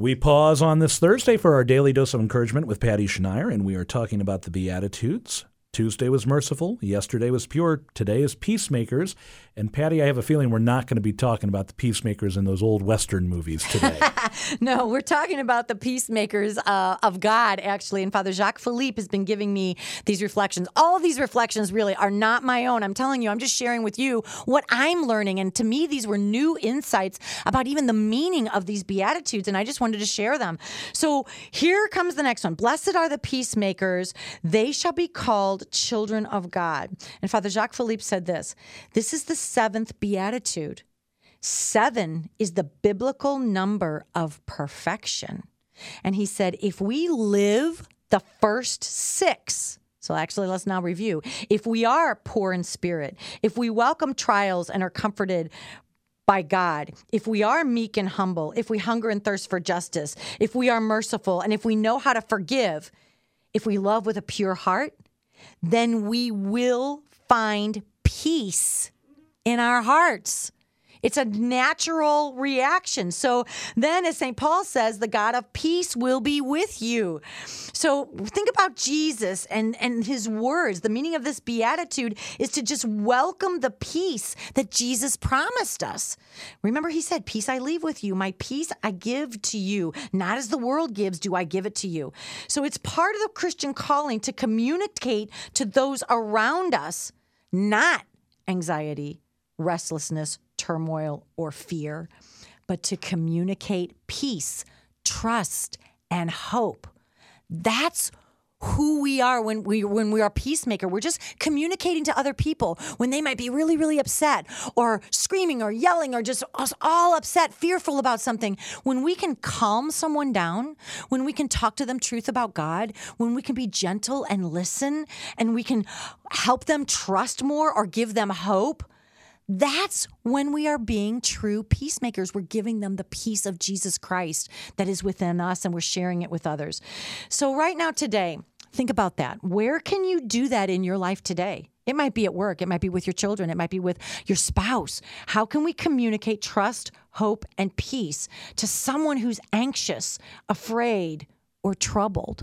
We pause on this Thursday for our daily dose of encouragement with Patty Schneier, and we are talking about the Beatitudes. Tuesday was merciful, yesterday was pure, today is peacemakers. And Patty, I have a feeling we're not going to be talking about the peacemakers in those old Western movies today. no, we're talking about the peacemakers uh, of God, actually. And Father Jacques Philippe has been giving me these reflections. All these reflections really are not my own. I'm telling you, I'm just sharing with you what I'm learning. And to me, these were new insights about even the meaning of these Beatitudes. And I just wanted to share them. So here comes the next one Blessed are the peacemakers, they shall be called children of God. And Father Jacques Philippe said this this is the seventh beatitude. Seven is the biblical number of perfection. And he said, if we live the first six, so actually, let's now review. If we are poor in spirit, if we welcome trials and are comforted by God, if we are meek and humble, if we hunger and thirst for justice, if we are merciful, and if we know how to forgive, if we love with a pure heart, then we will find peace in our hearts. It's a natural reaction. So then, as St. Paul says, the God of peace will be with you. So think about Jesus and, and his words. The meaning of this beatitude is to just welcome the peace that Jesus promised us. Remember, he said, Peace I leave with you, my peace I give to you. Not as the world gives, do I give it to you. So it's part of the Christian calling to communicate to those around us, not anxiety restlessness, turmoil, or fear, but to communicate peace, trust, and hope. That's who we are when we when we are peacemaker we're just communicating to other people when they might be really really upset or screaming or yelling or just us all upset fearful about something when we can calm someone down when we can talk to them truth about god when we can be gentle and listen and we can help them trust more or give them hope that's when we are being true peacemakers. We're giving them the peace of Jesus Christ that is within us and we're sharing it with others. So, right now, today, think about that. Where can you do that in your life today? It might be at work, it might be with your children, it might be with your spouse. How can we communicate trust, hope, and peace to someone who's anxious, afraid, or troubled?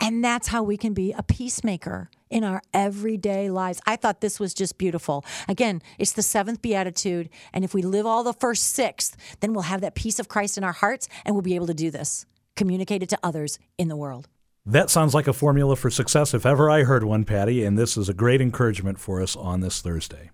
And that's how we can be a peacemaker in our everyday lives. I thought this was just beautiful. Again, it's the seventh beatitude. And if we live all the first six, then we'll have that peace of Christ in our hearts and we'll be able to do this, communicate it to others in the world. That sounds like a formula for success if ever I heard one, Patty, and this is a great encouragement for us on this Thursday.